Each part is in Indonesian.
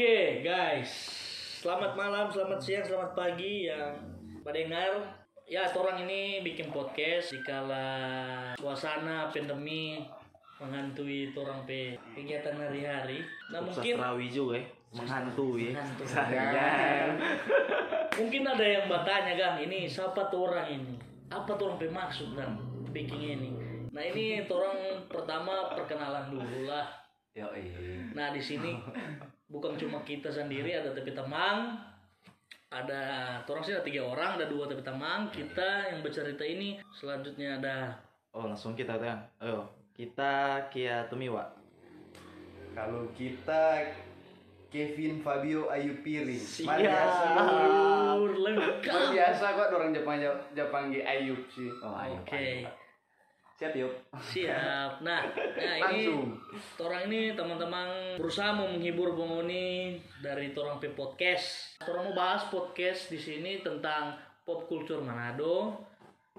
Oke guys, selamat malam, selamat siang, selamat pagi yang pada dengar. Ya, orang ini bikin podcast dikala suasana pandemi menghantui orang pe kegiatan hari-hari. Nah mungkin Sastrawi juga ya menghantui Menghantui. mungkin ada yang bertanya gang ini siapa tuh orang ini? Apa tuh orang pe maksud dan bikin ini? Nah ini orang pertama perkenalan dulu lah. yo Nah di sini bukan cuma kita sendiri ada tapi temang ada orang sih ada tiga orang ada dua tapi temang kita yang bercerita ini selanjutnya ada oh langsung kita kan ayo kita Kia Tumiwa Kalau kita Kevin Fabio Ayu Piri. Siap. biasa. Lengkap biasa kok orang Jepang Jepang ge Ayub sih. oh oke siap yuk. Siap. Nah, nah ini Langsung. orang ini teman-teman berusaha mau menghibur penghuni dari Torang P Podcast. Torang mau bahas podcast di sini tentang pop culture Manado,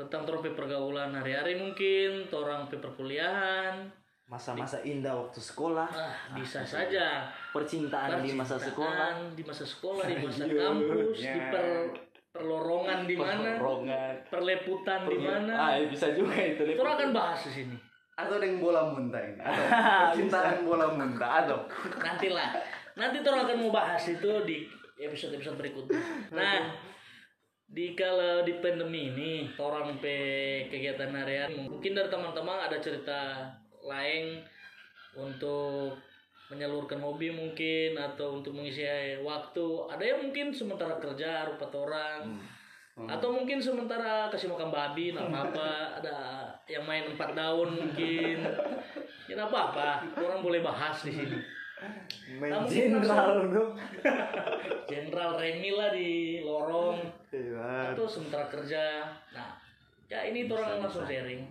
tentang Torang P pergaulan hari-hari mungkin, Torang P perkuliahan, masa-masa indah waktu sekolah. Ah bisa saja. Percintaan di masa sekolah. Percintaan, di masa sekolah, di masa Ayo, kampus, di ya. per perlorongan di mana, Rongan perleputan di ah mana. bisa juga itu. Torang akan bahas di sini. Atau dengan bola muntah ini. Atau percintaan bola muntah. Atau nantilah nanti orang akan mau bahas itu di episode episode berikutnya nah di kalau di pandemi ini orang pe kegiatan harian mungkin dari teman-teman ada cerita lain untuk menyalurkan hobi mungkin atau untuk mengisi waktu. Ada yang mungkin sementara kerja rupa orang atau mungkin sementara kasih makan babi nggak apa-apa. Ada yang main empat daun mungkin. Ya nggak apa-apa. Orang boleh bahas di sini. Main Kamu jenderal dong. Jenderal Remi lah di lorong. Iya. atau sementara kerja. Nah, ya ini tuh orang langsung sharing.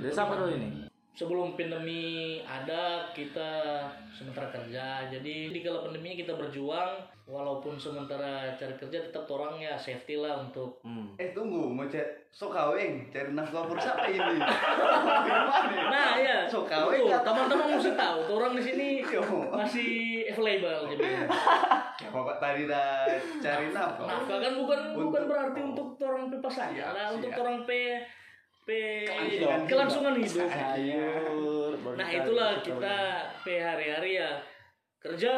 Udah siapa dulu ini Sebelum pandemi ada kita sementara kerja. Jadi di kala pandemi kita berjuang walaupun sementara cari kerja tetap orang ya safety lah untuk hmm. eh tunggu mau cari sok kaweng cari nafkah for siapa ini? Nah, ya. Sok kaweng Tuh, teman-teman mesti tahu orang di sini masih available jadi. Ya, Bapak tadi dah cari nafkah. Nafkah kan bukan bukan berarti untuk orang pe pasangan Siap, lah, untuk orang pe pe Kelangsungan kelangsungan hidup. sayur baru Nah itulah kita pe hari-hari ya. Kerja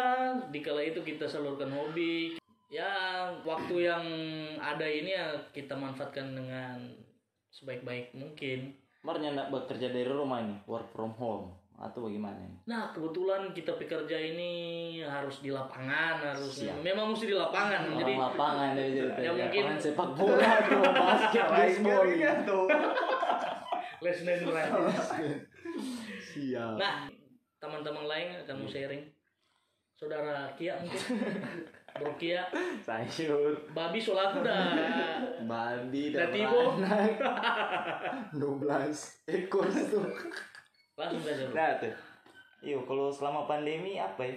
di kala itu kita salurkan hobi. Ya waktu yang ada ini ya kita manfaatkan dengan sebaik-baik mungkin. Marnya nak bekerja dari rumah ini work from home atau bagaimana nah kebetulan kita pekerja ini harus di lapangan harus Siap. memang mesti di lapangan. Jadi orang lapangan dari cerita Ya, mungkin- sepak bola bro. Basket baseball. less than right. siap. Nah teman-teman lain akan mau sharing? Saudara Kia mungkin? Bro Kia? Sayur. Babi solaku dah babi Udah dan tibo. anak 12 ekor tuh langsung saja bro nah tuh Iyo, kalau selama pandemi apa ya?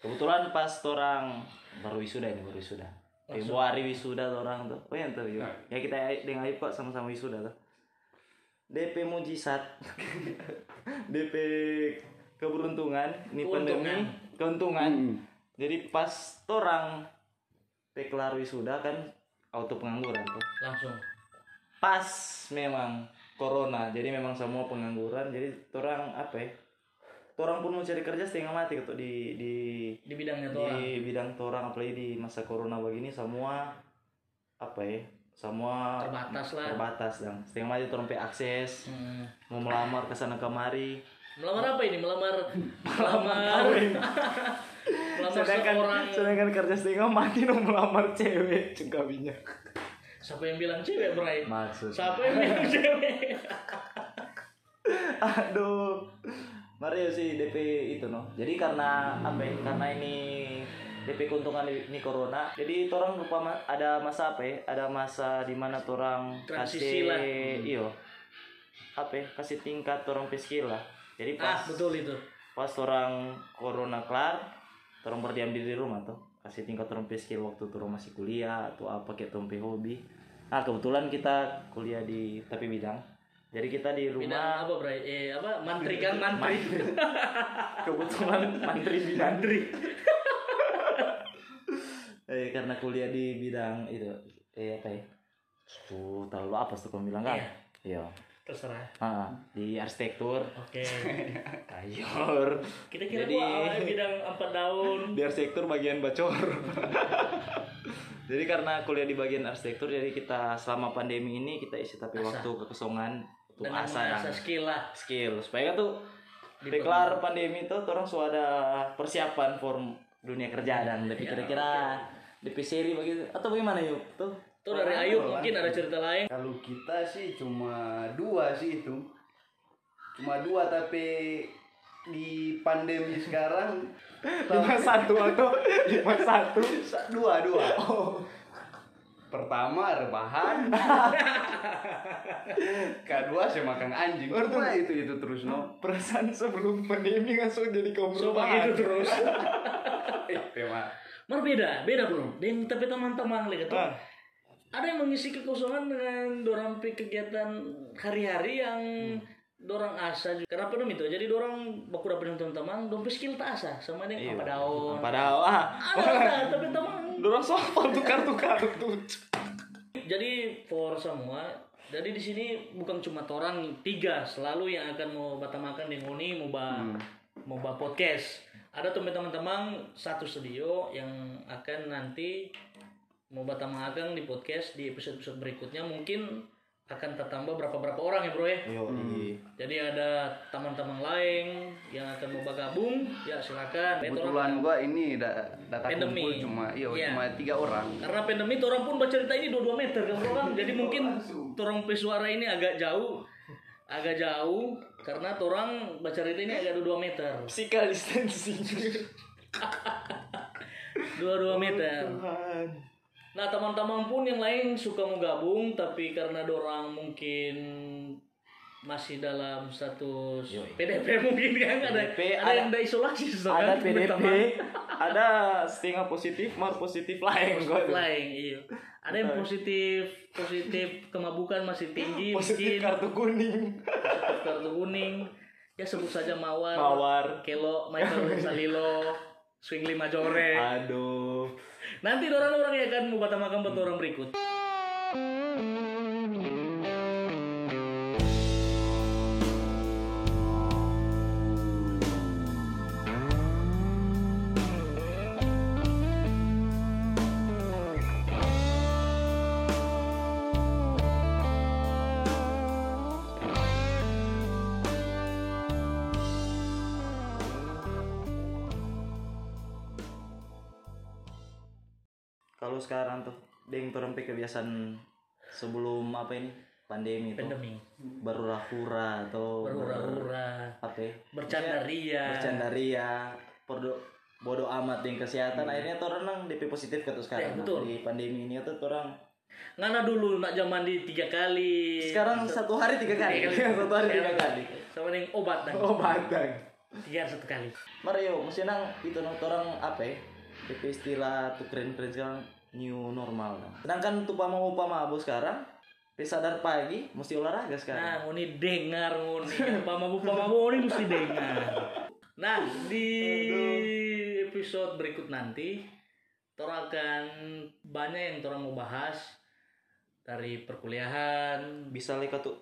Kebetulan pas orang baru wisuda ini, baru wisuda. Februari wisuda orang tuh. Oh yang tuh, yuk. Nah. Ya kita dengan Ipok sama-sama wisuda tuh. DP mujizat. DP keberuntungan, ini pandemi, keuntungan. Hmm. Jadi pas orang pe kelar wisuda kan auto pengangguran tuh. langsung Pas memang corona, jadi memang semua pengangguran. Jadi orang apa ya? Orang pun mau cari kerja setengah mati gitu di di di bidangnya tuh orang di bidang torang apalagi di masa corona begini semua apa ya? Semua terbatas lah. terbatas dan setengah mati orang akses Hmm. mau melamar ke sana kemari. Melamar apa ini? Melamar melamar melamar seorang. sedangkan kerja setengah mati mau melamar cewek cengkabinya siapa yang bilang cewek Bray maksud siapa yang bilang cewek? Aduh. Mario sih DP itu no. Jadi karena apa ya? Karena ini DP keuntungan ini corona jadi orang lupa ada masa apa ya? Ada masa di mana orang Transisi kasih lah. iyo. Apa ya? Kasih tingkat orang skill lah. Jadi ah pas betul itu. pas orang corona kelar orang berdiam diri di rumah tuh. Kasih tingkat orang skill waktu tuh masih kuliah atau apa kayak orang hobi nah kebetulan kita kuliah di tapi bidang. Jadi kita di bidang rumah apa bray eh apa? Mantri kan? Mantri. Kebetulan mantri bidang. Eh karena kuliah di bidang itu eh apa ya? Tuh terlalu apa tuh kamu bilang kan. Iya. iya. Terserah. Ah di arsitektur. Oke. Ayor. Kita kira Jadi- gua bidang empat daun. Di arsitektur bagian bacor jadi karena kuliah di bagian arsitektur jadi kita selama pandemi ini kita isi tapi Asa. waktu kekosongan untuk asa yang skill lah. skill. Supaya tuh Di deklar pandemi itu orang sudah ada persiapan form dunia kerja dan tapi Ya, kira-kira DP seri begitu. Atau bagaimana yuk tuh. Tuh dari Ayu mungkin ada cerita lain. Kalau kita sih cuma dua sih itu. Cuma dua tapi di pandemi sekarang lima satu atau lima satu Sa- dua dua. Pertama rebahan. Kedua saya makan anjing. Cuma itu itu terus no. perasaan sebelum pandemi langsung jadi kaum coba gitu terus Eh, tema. Mar beda, beda bro. Dan tapi teman-teman lihat tuh. Ah. Ada yang mengisi kekosongan dengan dorang pi kegiatan hari-hari yang dorang asa juga. Kenapa dong itu? Jadi dorang baku dapat teman-teman, dong pi skill tak asa sama Iya. dengan apa daun. padahal ah Ada, ada, tapi teman. dorong soal tukar-tukar tuh Jadi for semua, jadi di sini bukan cuma orang tiga selalu yang akan mau batamakan di Ngoni mau ba mau ba podcast. Ada teman-teman satu studio yang akan nanti mau batamakan di podcast di episode-episode berikutnya mungkin akan tertambah berapa berapa orang ya bro ya. yo Jadi ada teman-teman lain yang akan mau bergabung, ya silakan. Kebetulan gua ini da- data Pandemi. kumpul cuma iya Iya. cuma tiga orang. karena pandemi orang pun baca cerita ini 22 meter kan bro kan jadi mungkin orang pesuara ini agak jauh agak jauh karena orang baca cerita ini agak 22 meter physical distancing 22 meter nah teman-teman pun yang lain suka mau gabung tapi karena dorang mungkin masih dalam status PDP mungkin kan? Ada PDP, ada, yang ada- ada isolasi ada kan, PDP ada setengah positif mar positif lain tuh. lain iya. Ada yang positif positif kemabukan masih tinggi positif mungkin kartu kuning. Positif kartu kuning. Ya sebut saja mawar mawar. kelo Michael Salilo swing lima jore. Aduh nanti orang-orang yang akan mau batamakan buat orang berikut kalau sekarang tuh deng turun kebiasaan sebelum apa ini? Pandemi itu. Pandemi. Berhura-hura atau berhura-hura. apa ya? bercanda ria bercanda ria perdo bodoh amat dengan kesehatan. Akhirnya tuh orang DP positif ke tuh sekarang. Ya, betul. di pandemi ini tuh orang ngana dulu nak zaman di tiga kali. Sekarang satu hari tiga kali. Tiga kali. satu hari tiga kali. Sama dengan obat dan oh batang tiga hari satu kali. Mario mesti nang itu nang orang apa ya? DP istilah tuh keren-keren sekarang new normal kan. sedangkan tuh pama upama bos sekarang sadar pagi mesti olahraga sekarang Nah, ngoni dengar ngoni. Pamabu pamabu ngoni mesti dengar. Nah, di episode berikut nanti Tora akan banyak yang Tora mau bahas dari perkuliahan, bisa leka tuh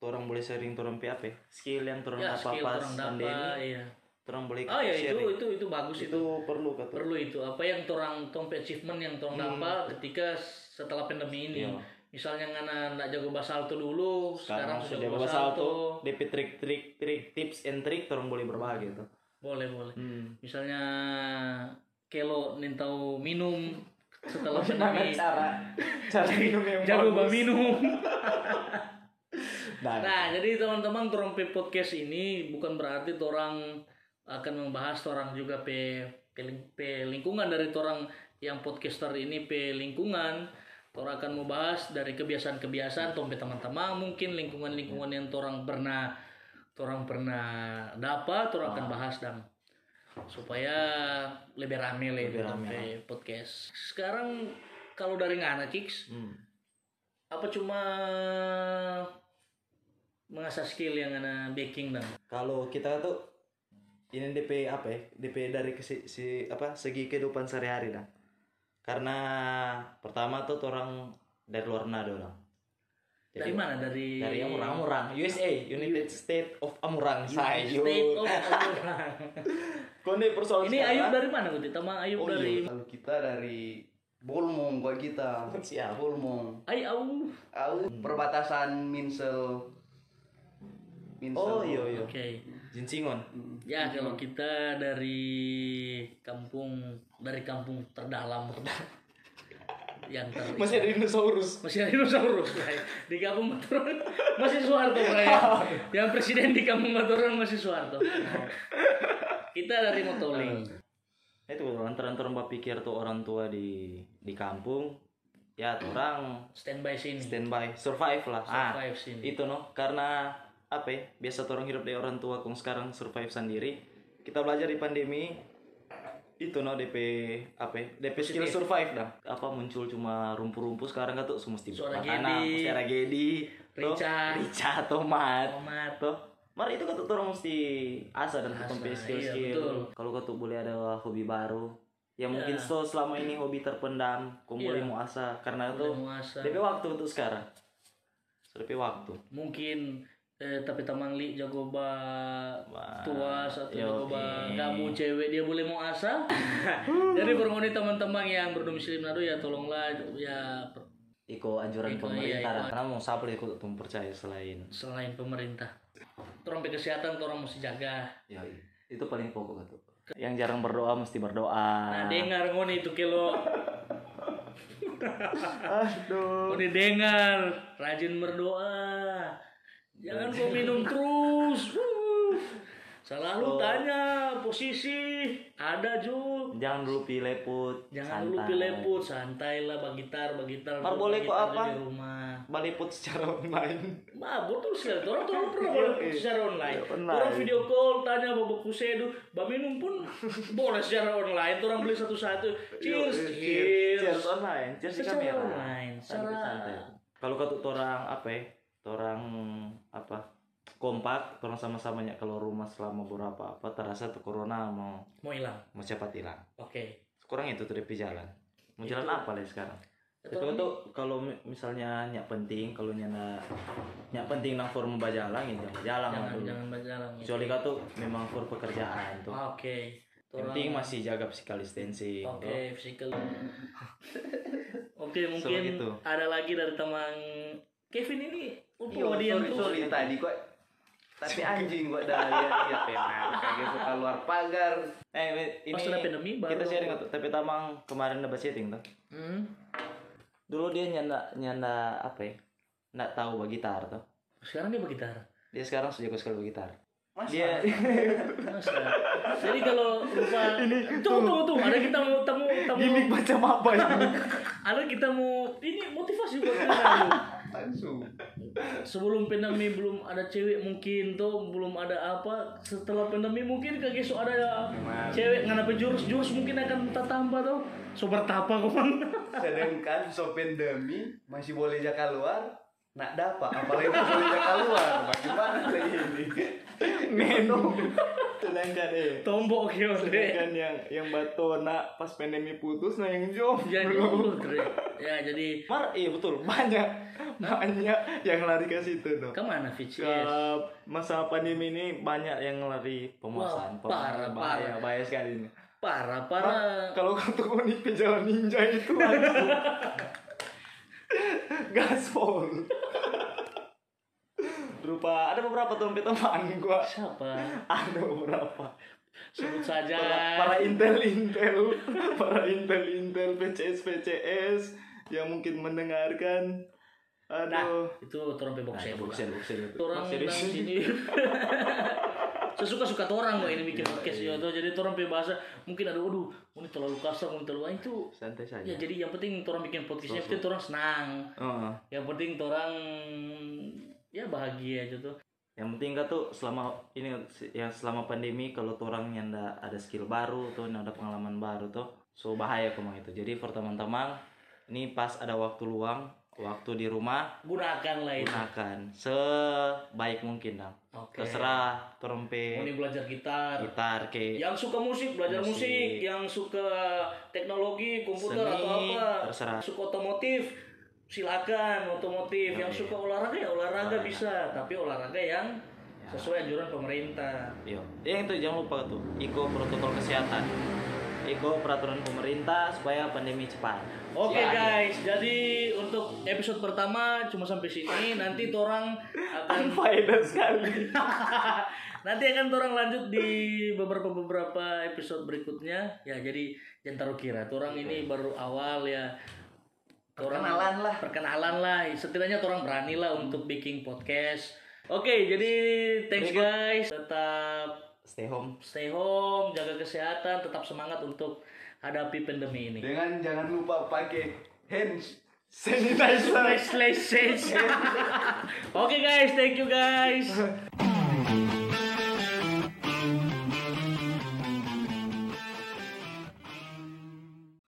orang boleh sharing orang PAP skill yang orang ya apa pas pandemi iya. Tuh orang boleh Oh ya itu sharing itu itu bagus itu. itu perlu kata Perlu itu apa yang orang tompe achievement yang orang dapat ketika setelah pandemi ini. Iya. Misalnya ngana nggak jago bahasa alto dulu, sekarang, sekarang sudah jago bahasa alto. DP trik trik trik tips and trick tuh orang boleh berbagi tuh Boleh, boleh. hmm. misalnya kelo nintau minum setelah pandemi cara cara minum yang jago bagus. minum Dan, nah jadi teman-teman P podcast ini bukan berarti orang akan membahas orang juga p, p, p lingkungan dari orang yang podcaster ini p lingkungan. Orang akan membahas dari kebiasaan-kebiasaan tompe teman-teman mungkin lingkungan-lingkungan yang orang pernah orang pernah dapat orang akan bahas dan supaya lebih rame lah Lebih rame podcast. Sekarang kalau dari ngana Kiks hmm. apa cuma mengasah skill yang ana baking dan kalau kita tuh ini DP apa ya DP dari si, si- apa segi kehidupan sehari-hari dah karena pertama tuh orang dari luar nado orang dari mana dari dari Amurang Amurang USA United States of Amurang saya State of Amurang. nih persoalan ini Ayub dari mana Guti? Tama Ayub Oh dari iya, kalau kita dari Bolmong gua kita. Siap. Bolmong. Ay au. Aku perbatasan Minsel. Minsel. oh iya iya Oke. Jinsingon. Ya kalau kita dari kampung dari kampung terdalam. Yang ter masih ada dinosaurus. Masih ada dinosaurus di kampung Maturan masih Soeharto Bray. yang presiden di kampung Maturan masih Soeharto kita dari Motoling itu antara-antara mbak pikir tuh orang tua di di kampung. Ya orang standby sini. Standby survive lah. Ah survive sini. itu no karena apa ya biasa orang hidup dari orang tua kong sekarang survive sendiri kita belajar di pandemi itu no DP apa ya, DP skill survive dah apa muncul cuma rumput-rumput sekarang kan tuh semua mesti makanan Gedi, mesti ada gedi Rica. rica tomat tomat tuh Mari itu kata orang mesti asa dan sampai skill iya, skill. Kalau kata boleh ada hobi baru, ya mungkin Ya. so selama ini hobi terpendam, kau Iya. boleh mau asa karena itu. DP waktu untuk sekarang. DP waktu. mungkin eh, tapi tamang li jago ba tua satu yo, jago ba eh. gabu cewek dia boleh mau asa jadi bermoni teman-teman yang berdomisili Manado ya tolonglah ya per- Iko anjuran Iko, pemerintah iya, karena mau sapel ikut tuh percaya selain. selain pemerintah orang kesehatan orang mesti jaga Ya, itu paling pokok tuh. Yang jarang berdoa mesti berdoa. nah dengar ngoni itu kilo Aduh. dengar rajin berdoa jangan kau minum terus selalu tanya posisi ada Ju Jangan dulu pilih put. Jangan dulu pilih put, santai lah bagitar, bagitar. Mar, dulu, boleh kok apa? Di rumah. Balik put secara online. Bah, betul sekali. Orang tuh pernah boleh put secara online. Iya, online. Orang video call tanya babak kusedu, bah minum pun boleh secara online. Orang beli satu-satu. Cheers, cheers. Cheers online. Cheers di Secara kamera. online, secara-. Kalau kata orang apa ya? Orang apa? Kompak, orang sama-sama nya kalau rumah selama beberapa apa terasa tuh corona mau Mau hilang. mau cepat hilang. Oke. Kurang itu tuh di jalan. Mau jalan Itu- apa lah sekarang? Itu tuh kalau mi- misalnya nyak penting, kalau nyana nyak penting nang for membajalang ya jangan jalan jangan dulu. jangan berjalan. gitu. Kecuali kau tuh memang for pekerjaan tuh. Oke. Yang Orang- penting masih jaga physical distancing. Oke, tuh. physical. Oke, mungkin gitu. ada lagi dari teman Kevin ini Yo, dia sorry, sorry tadi kok tapi anjing gua dah lihat memang kagak suka luar pagar Eh, ini Pas pandemi baru- kita sharing tuh. Tapi tamang kemarin udah chatting tuh. Hmm. Dulu dia nyanda nyanda apa ya? Nggak tahu bergitar tuh. Sekarang dia bergitar. Dia sekarang sudah sekali bergitar. Masa? Dia Masa? Jadi kalau lupa tunggu tunggu tunggu ada kita mau tamu tamu macam apa ini? ada kita mau ini motivasi buat kita langsung. Sebelum pandemi belum ada cewek mungkin tuh belum ada apa. Setelah pandemi mungkin kayak so ada cewek ngana jurus jurus mungkin akan tambah tuh so bertapa kawan sedangkan so pandemi masih boleh jaga keluar nak dapat. Apalagi boleh jaga keluar bagaimana ini? Minum. Sedangkan eh. Tombok kyo deh sedangkan yang yang batona pas pandemi putus nah yang jomblo. ya Dre. Ya jadi Mar, iya betul banyak banyak yang lari ke situ tuh. ke mana Fitch Ke masa pandemi ini banyak yang lari pemuasan, Wah, parah, bahaya, parah. bahaya sekali ini. parah Mar, parah kalau kata nih jalan ninja itu langsung gaspol. Rupa ada beberapa tuh teman gua. siapa Ada beberapa. sebut saja Para, para intel intel, para intel intel PCS PCS yang mungkin mendengarkan. nah Aduh. itu orang pebok saya bukan Buksen, buksen itu. orang bilang sini sesuka suka orang kok ini bikin podcast ya tuh jadi orang pe bahasa mungkin ada waduh ini terlalu kasar ini terlalu itu Santai saja. ya jadi yang penting orang bikin podcastnya penting orang senang Oh. yang penting orang ya bahagia aja tuh Yang penting kan tuh selama ini ya selama pandemi kalau tuh orang nyanda ada skill baru tuh ada pengalaman baru tuh so bahaya kemang itu. Jadi for teman-teman ini pas ada waktu luang waktu di rumah gunakanlah itu gunakan. Sebaik mungkin dong Oke. terserah mau trompet ini belajar gitar. Gitar ke. Yang suka musik belajar musik, Musik. yang suka teknologi komputer Seni, atau apa. terserah. suka otomotif silakan otomotif. Yang suka olahraga ya olahraga bisa. Tapi olahraga yang sesuai anjuran pemerintah. Yo. Ya itu jangan lupa tuh, iko protokol kesehatan. Iko peraturan pemerintah supaya pandemi cepat. Oke Ya, guys, jadi untuk episode pertama cuma sampai sini. Nanti torang akan Faedah sekali. nanti akan torang lanjut di beberapa beberapa episode berikutnya. Ya jadi jangan taruh kira, torang ini baru awal ya. Torang- Perkenalan lah. Perkenalan lah. Setidaknya torang berani lah untuk bikin podcast. Oke, jadi thanks guys. Tetap Stay home. stay home, jaga kesehatan, tetap semangat untuk hadapi pandemi ini. Dengan jangan lupa pakai hands Sanitizer. Slash slash slash. Oke guys, thank you guys.